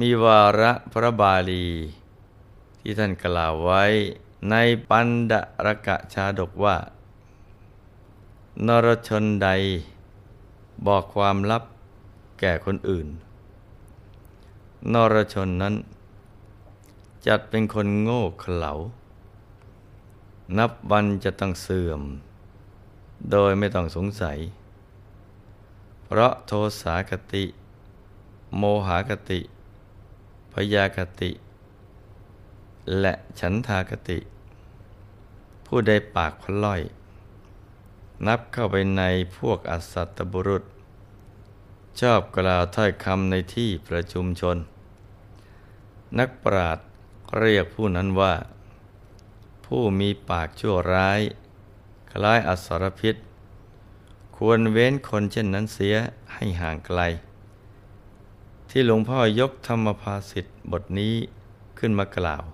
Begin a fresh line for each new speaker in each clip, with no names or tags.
มีวาระพระบาลี ที่ท่านกล่าวไว้ในปันดรกะชาดกว่า นรชนใด บอกความลับแก่คนอื่น นรชนนั้น จัดเป็นคนโง่เขลา นับวันจะต้องเสื่อม โดยไม่ต้องสงสัย เพราะโทสากติ โมหากติ พยากติ และฉันทากติ ผู้ใดปากพล่อย นับเข้าไปในพวกอสัตตบุรุษ ชอบกล่าวถ้อยคำในที่ประชุมชน นักปราดเรียกผู้นั้นว่า ผู้มีปากชั่วร้าย คล้ายอสรพิษ ควรเว้นคนเช่นนั้นเสียให้ห่างไกล ที่หลวงพ่อยกธรรมภาสิทธิ์บทนี้ขึ้นมากล่าว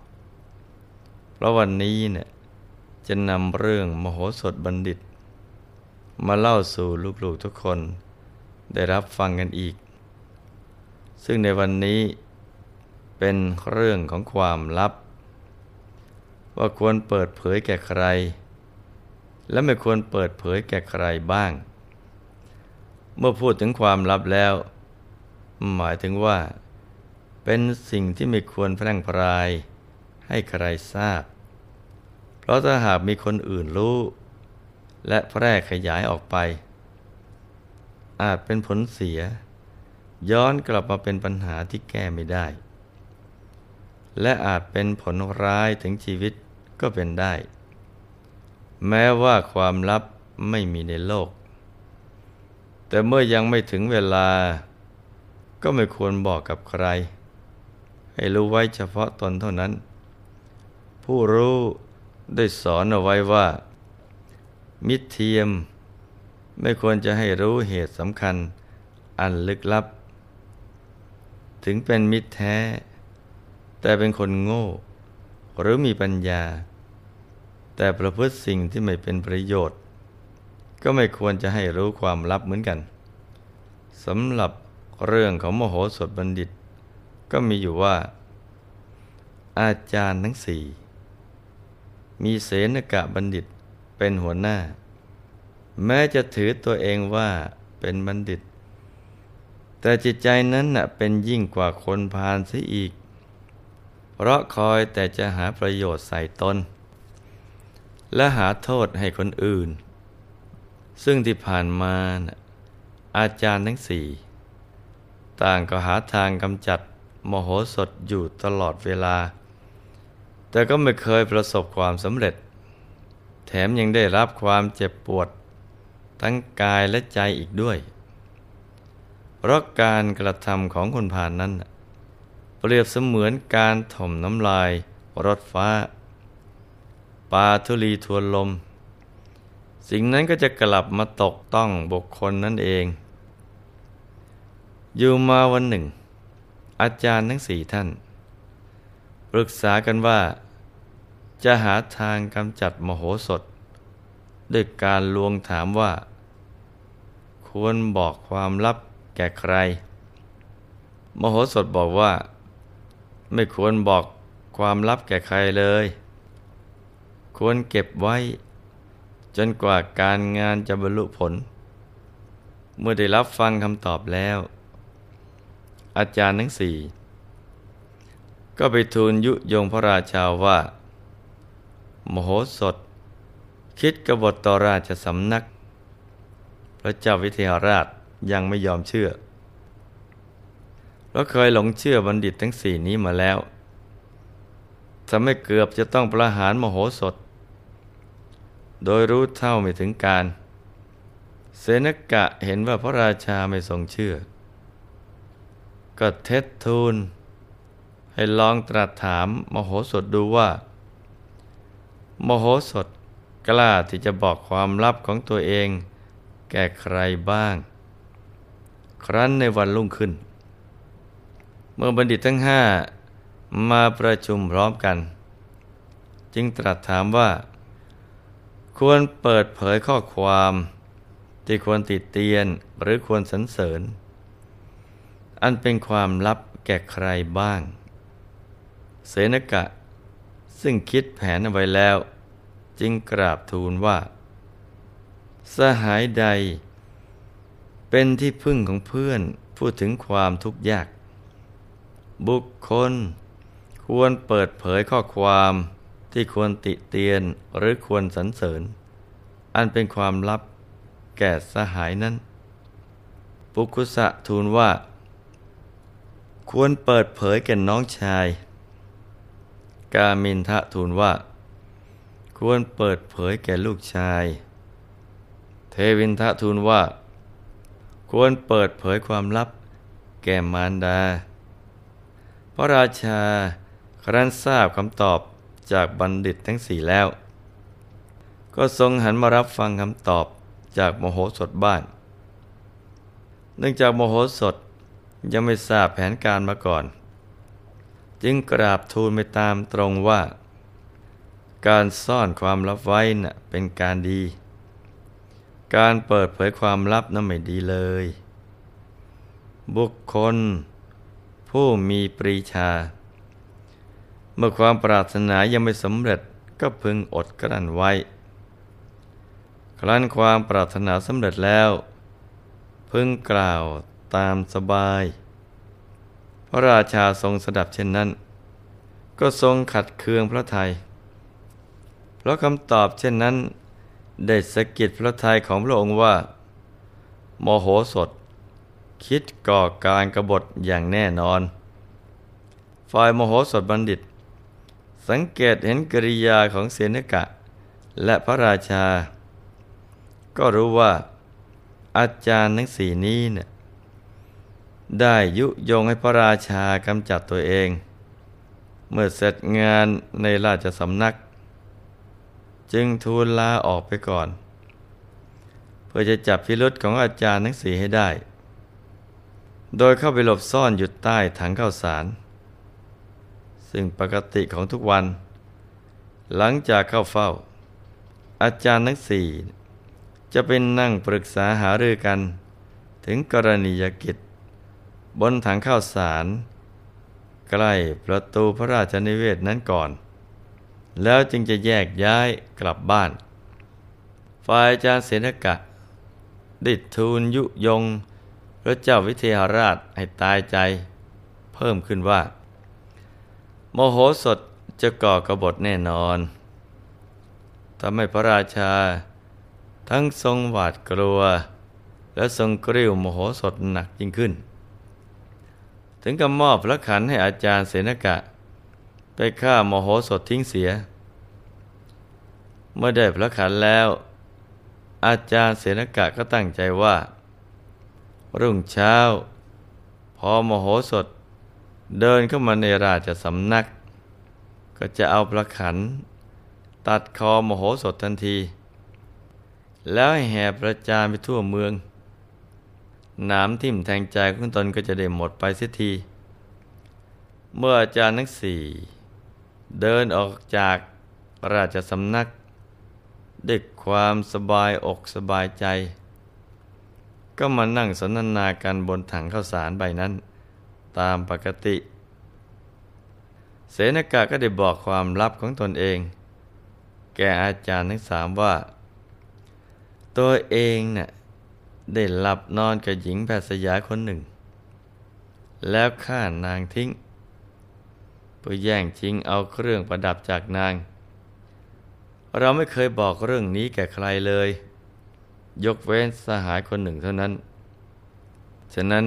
เพราะวันนี้เนี่ยจะนำเรื่องมโหสถบัณฑิต มาเล่าสู่ลูกๆทุกคน ได้รับฟังกันอีก ซึ่งในวันนี้เป็นเรื่องของความลับ ว่าควรเปิดเผยแก่ใคร และไม่ควรเปิดเผยแก่ใครบ้าง เมื่อพูดถึงความลับแล้ว หมายถึงว่า เป็นสิ่งที่ไม่ควรแพร่งพราย ให้ใครทราบ เพราะถ้าหากมีคนอื่นรู้ และแพร่ขยายออกไป อาจเป็นผลเสีย ย้อนกลับมาเป็นปัญหาที่แก้ไม่ได้ และอาจเป็นผลร้ายถึงชีวิตก็เป็นได้ แม้ว่าความลับไม่มีในโลก แต่เมื่อยังไม่ถึงเวลา ก็ไม่ควรบอกกับใคร ให้รู้ไว้เฉพาะตนเท่านั้น ผู้รู้ได้สอนเอาไว้ว่า มิเทียม ไม่ควรจะให้รู้เหตุสำคัญอันลึกลับ ถึงเป็นมิตรแท้ แต่เป็นคนโง่ หรือมีปัญญา แต่ประพฤติสิ่งที่ไม่เป็นประโยชน์ ก็ไม่ควรจะให้รู้ความลับเหมือนกันสำหรับ เรื่องของมโหสถบัณฑิต ก็มีอยู่ว่า อาจารย์ทั้งสี่มีเสนกะบัณฑิตเป็นหัวหน้า แม้จะถือตัวเองว่าเป็นบัณฑิต แต่จิตใจนั้นนะเป็นยิ่งกว่าคนพาลเสียอีก เพราะคอยแต่จะหาประโยชน์ใส่ตน และหาโทษให้คนอื่น ซึ่งที่ผ่านมานะอาจารย์ทั้งสี่ ต่างก็หาทางกำจัดมโหสถอยู่ตลอดเวลา แต่ก็ไม่เคยประสบความสำเร็จ แถมยังได้รับความเจ็บปวด ทั้งกายและใจอีกด้วย เพราะการกระทำของคนผ่านนั้น เปรียบเสมือนการถมน้ำลาย รถฟ้าปาทุลีทวนลม สิ่งนั้นก็จะกลับมาตกต้องบุคคลนั่นเอง อยู่มาวันหนึ่ง อาจารย์ทั้งสี่ท่าน ปรึกษากันว่า จะหาทางกำจัดมโหสถ ด้วยการลวงถามว่า ควรบอกความลับแก่ใคร มโหสถบอกว่า ไม่ควรบอกความลับแก่ใครเลย ควรเก็บไว้ จนกว่าการงานจะบรรลุผล เมื่อได้รับฟังคำตอบแล้ว อาจารย์ทั้งสี่ก็ไปทูลยุยงพระราชาว่า มโหสถ คิดกบฏต่อราชสำนัก พระเจ้าวิเทหราชยังไม่ยอมเชื่อเราเคยหลงเชื่อบัณฑิตทั้งสี่นี้มาแล้วทำให้เกือบจะต้องประหารมโหสถ โดยรู้เท่าไม่ถึงการ เสนกะเห็นว่าพระราชาไม่ทรงเชื่อ ก็เท็จทูล ให้ลองตรัสถามมโหสถดูว่า มโหสถกล้าที่จะบอกความลับของตัวเอง แก่ใครบ้าง ครั้นในวันรุ่งขึ้น เมื่อบัณฑิตทั้งห้ามาประชุมพร้อมกัน จึงตรัสถามว่า ควรเปิดเผยข้อความ ที่ควรติดเตียนหรือควรสรรเสริญ อันเป็นความลับแก่ใครบ้าง เสนกะ ซึ่งคิดแผนเอาไว้แล้ว จึงกราบทูลว่า สหายใด เป็นที่พึ่งของเพื่อนพูดถึงความทุกข์ยาก บุคคล ควรเปิดเผยข้อความที่ควรติเตียนหรือควรสรรเสริญ อันเป็นความลับแก่สหายนั้น ปุกุสะทูลว่า ควรเปิดเผยแก่น้องชาย กามินทะทูลว่า ควรเปิดเผยแก่ลูกชาย เทวินทะทูลว่า ควรเปิดเผยความลับ แก่มารดา พระราชาครั้นทราบคำตอบจากบัณฑิตทั้งสี่แล้ว ก็ทรงหันมารับฟังคำตอบจากโมโหสถบ้าน เนื่องจากโมโหสถ ยังไม่ทราบแผนการมาก่อน จึงกราบทูลไปตามตรงว่า การซ่อนความลับไว้น่ะเป็นการดี การเปิดเผยความลับนั้นไม่ดีเลย บุคคล ผู้มีปรีชา เมื่อความปรารถนายังไม่สำเร็จก็พึงอดกลั้นไว้ ครั้นความปรารถนาสำเร็จแล้ว พึงกล่าว ตามสบาย พระราชาทรงสดับเช่นนั้น ก็ทรงขัดเคืองพระไทย เพราะคำตอบเช่นนั้น ได้สะกิดพระทัยของพระองค์ว่า โมโหสด คิดก่อการกรบฏอย่างแน่นอน ฝ่ายโมโหสดบัณฑิต สังเกตเห็นกิริยาของเสนกะ และพระราชา ก็รู้ว่าอาจารย์ทั้งสี่นี้เนี่ย ได้ยุยงให้พระราชากำจัดตัวเอง เมื่อเสร็จงานในราชสำนัก จึงทูลลาออกไปก่อน เพื่อจะจับพิรุษของอาจารย์ทั้งสี่ให้ได้ โดยเข้าไปหลบซ่อนอยู่ใต้ถังข้าวสาร ซึ่งปกติของทุกวัน หลังจากเข้าเฝ้า อาจารย์ทั้งสี่จะเป็นนั่งปรึกษาหารือกัน ถึงกรณียกิจ บนถังข้าวสาร ใกล้ประตูพระราชนิเวศนั้นก่อน แล้วจึงจะแยกย้ายกลับบ้าน ฝ่ายอาจารย์เสนกะ ดิดทูลยุยง พระเจ้าวิเทหราชให้ตายใจ เพิ่มขึ้นว่า โมโหสดจะก่อกระบฏแน่นอนทำให้พระราชา ทั้งทรงหวาดกลัว และทรงกริ้วโมโหสดหนักยิ่งขึ้น ถึงกับมอบพระขันให้อาจารย์เสนกะ ไปฆ่าโมโหสดทิ้งเสีย เมื่อได้พระขันแล้ว อาจารย์เสนกะก็ตั้งใจว่า รุ่งเช้า พอโมโหสดเดินเข้ามาในราชสำนัก ก็จะเอาประขัน ตัดคอมโหสถทันที แล้วแห่ประจานไปทั่วเมือง น้ำทิ่มแทงใจของตนก็จะได้หมดไปเสียที เมื่ออาจารย์ทั้งสี่เดินออกจากราชสำนักด้วยความสบายอกสบายใจ ก็มานั่งสนทนากันบนถังข้าวสารใบนั้น ตามปกติ เสนากะก็ได้บอกความลับของตนเอง แก่อาจารย์ทั้งสามว่า ตัวเองเนะ่ย ได้หลับนอนกับหญิงแพทย์สยาคนหนึ่ง แล้วฆ่านางทิ้งเพื่อแย่งชิงเอาเครื่องประดับจากนาง เราไม่เคยบอกเรื่องนี้แก่ใครเลย ยกเว้นสหายคนหนึ่งเท่านั้น ฉะนั้น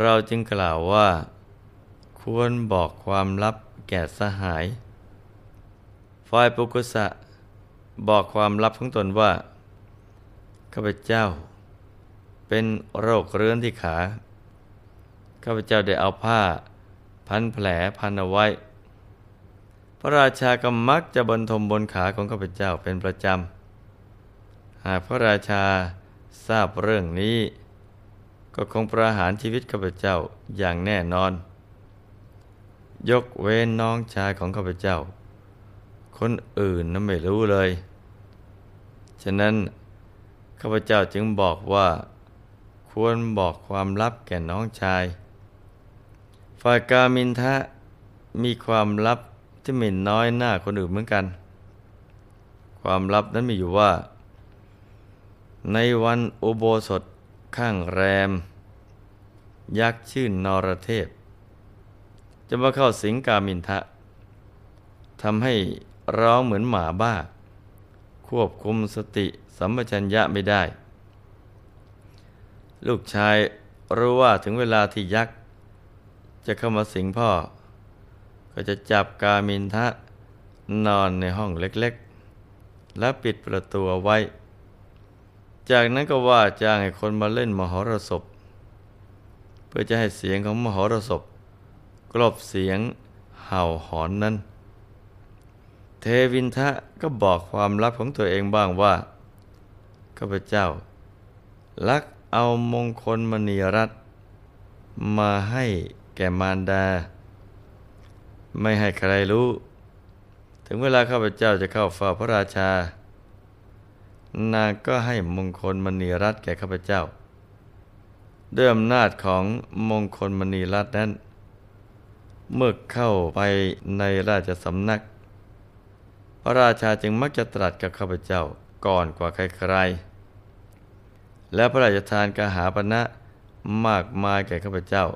เราจึงกล่าวว่า ควรบอกความลับแก่สหาย ฝ่ายปุกุสะบอกความลับของตนว่าข้าพเจ้า เป็นโรคเรื้อนที่ขา ข้าพเจ้าได้เอาผ้า พันแผลพันเอาไว้ พระราชาก็มักจะบรรทมบนขาของข้าพเจ้าเป็นประจำ หากพระราชาทราบเรื่องนี้ ก็คงประหารชีวิตข้าพเจ้าอย่างแน่นอน ยกเว้นน้องชายของข้าพเจ้า คนอื่นนั้นไม่รู้เลย ฉะนั้นข้าพเจ้าจึงบอกว่า ควรบอกความลับแก่น้องชาย ฝ่ายกามินทะมีความลับที่ไม่น้อยหน้าคนอื่นเหมือนกัน ความลับนั้นมีอยู่ว่า ในวันอุโบสถข้างแรม ยักษ์ชื่นนรเทพ จะมาเข้าสิงกามินทะทำให้ร้องเหมือนหมาบ้า ควบคุมสติสัมปชัญญะไม่ได้ ลูกชายรู้ว่าถึงเวลาที่ยักษ์จะเข้ามาสิงพ่อ ก็จะจับกามินทะนอนในห้องเล็กๆ และปิดประตูไว้ จากนั้นก็ว่าจ้างให้คนมาเล่นมหรสพ เพื่อจะให้เสียงของมหรสพ กลบเสียงเห่าหอนนั้น เทวินทะก็บอกความลับของตัวเองบ้างว่าข้าพเจ้า ลัก เอามงคลมณีรัตมาให้แก่มารดา ไม่ให้ใครรู้ ถึงเวลาข้าพเจ้าจะเข้าเฝ้าพระราชา นางก็ให้มงคลมณีรัตแก่ข้าพเจ้า ด้วยอำนาจของมงคลมณีรัตนั้น เมื่อเข้าไปในราชสำนัก พระราชาจึงมักจะตรัสกับข้าพเจ้าก่อนกว่าใครๆ และพระราชทานกาหาปณะมากมายแก่ข้าพเจ้า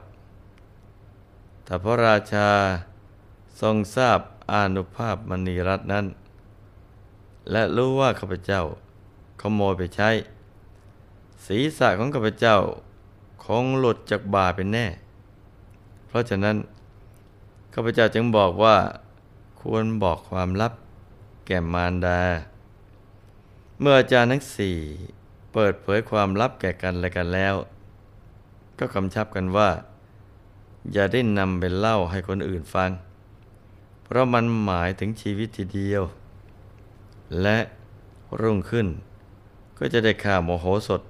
แต่พระราชาทรงทราบอานุภาพมณีรัตนั้น และรู้ว่าข้าพเจ้าขโมยไปใช้ ศีรษะของข้าพเจ้าคงหลุดจากบ่าเป็นแน่ เพราะฉะนั้นข้าพเจ้าจึงบอกว่าควรบอกความลับแก่มารดา เมื่ออาจารย์ทั้งสี่ เปิดเผยความลับแก่กันและกันแล้ว ก็กำชับกันว่า อย่าได้นำไปเล่าให้คนอื่นฟัง เพราะมันหมายถึงชีวิตทีเดียว และรุ่งขึ้น ก็จะได้ข่าวโมโหสด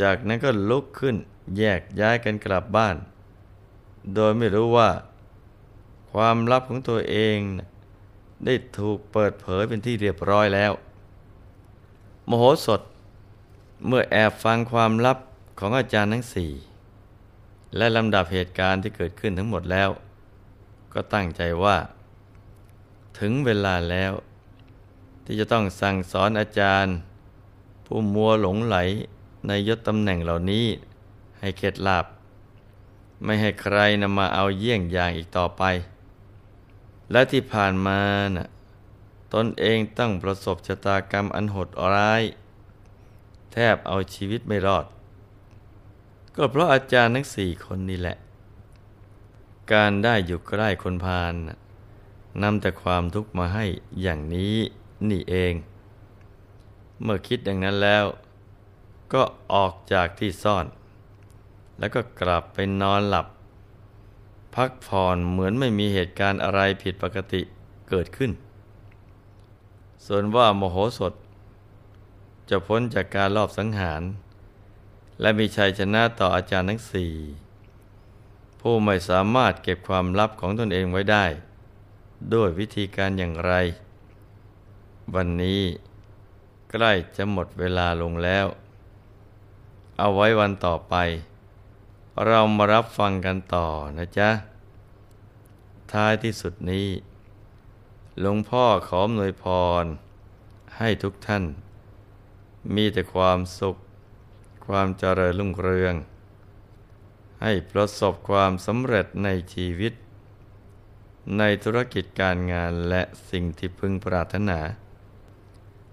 จากนั้นก็ลุกขึ้นแยกย้ายกันกลับบ้าน โดยไม่รู้ว่า ความลับของตัวเองได้ถูกเปิดเผยเป็นที่เรียบร้อยแล้วโมโหสด เมื่อแอบฟังความลับของอาจารย์ทั้งสี่และลำดับเหตุการณ์ที่เกิดขึ้นทั้งหมดแล้ว ก็ตั้งใจว่า ถึงเวลาแล้ว ที่จะต้องสั่งสอนอาจารย์ ผู้มัวหลงไหลในยศตำแหน่งเหล่านี้ ให้เข็ดหลาบไม่ให้ใครนำมาเอาเยี่ยงอย่างอีกต่อไป และที่ผ่านมานะ่ะตนเองต้องประสบชะตากรรมอันโหดร้าย แทบเอาชีวิตไม่รอด ก็เพราะอาจารย์ทั้งสี่คนนี่แหละ การได้อยู่ใกล้คนพาลนำแต่ความทุกข์มาให้อย่างนี้นี่เอง เมื่อคิดอย่างนั้นแล้ว ก็ออกจากที่ซ่อน แล้วก็กลับไปนอนหลับ พักผ่อนเหมือนไม่มีเหตุการณ์อะไรผิดปกติเกิดขึ้น ส่วนว่าโมโหสด จะพ้นจากการลอบสังหาร และมีชัยชนะต่ออาจารย์ทั้งสี่ผู้ไม่สามารถเก็บความลับของตนเองไว้ได้ ด้วยวิธีการอย่างไร วันนี้ใกล้จะหมดเวลาลงแล้ว เอาไว้วันต่อไป เรามารับฟังกันต่อนะจ๊ะ ท้ายที่สุดนี้หลวงพ่อขอหน่วยพร ให้ทุกท่าน มีแต่ความสุข ความเจริญรุ่งเรือง ให้ประสบความสำเร็จในชีวิต ในธุรกิจการงานและสิ่งที่พึงปรารถนา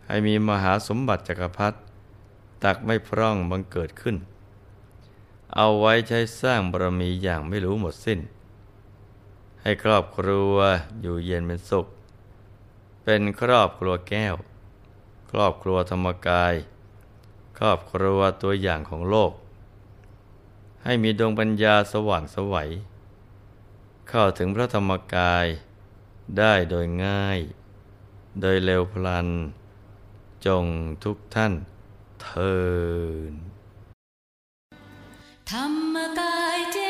ให้มีมหาสมบัติจักรพรรดิตักไม่พร่องบังเกิดขึ้น เอาไว้ใช้สร้างบารมีอย่างไม่รู้หมดสิ้น ให้ครอบครัวอยู่เย็นเป็นสุข เป็นครอบครัวแก้ว รอบครัวธรรมกาย ครอบครัวตัวอย่างของโลก ให้มีดวงปัญญาสว่างสวัยเข้าถึงพระธรรมกายได้โดยง่าย โดยเร็วพลัน จงทุกท่านเทินธรรมกาย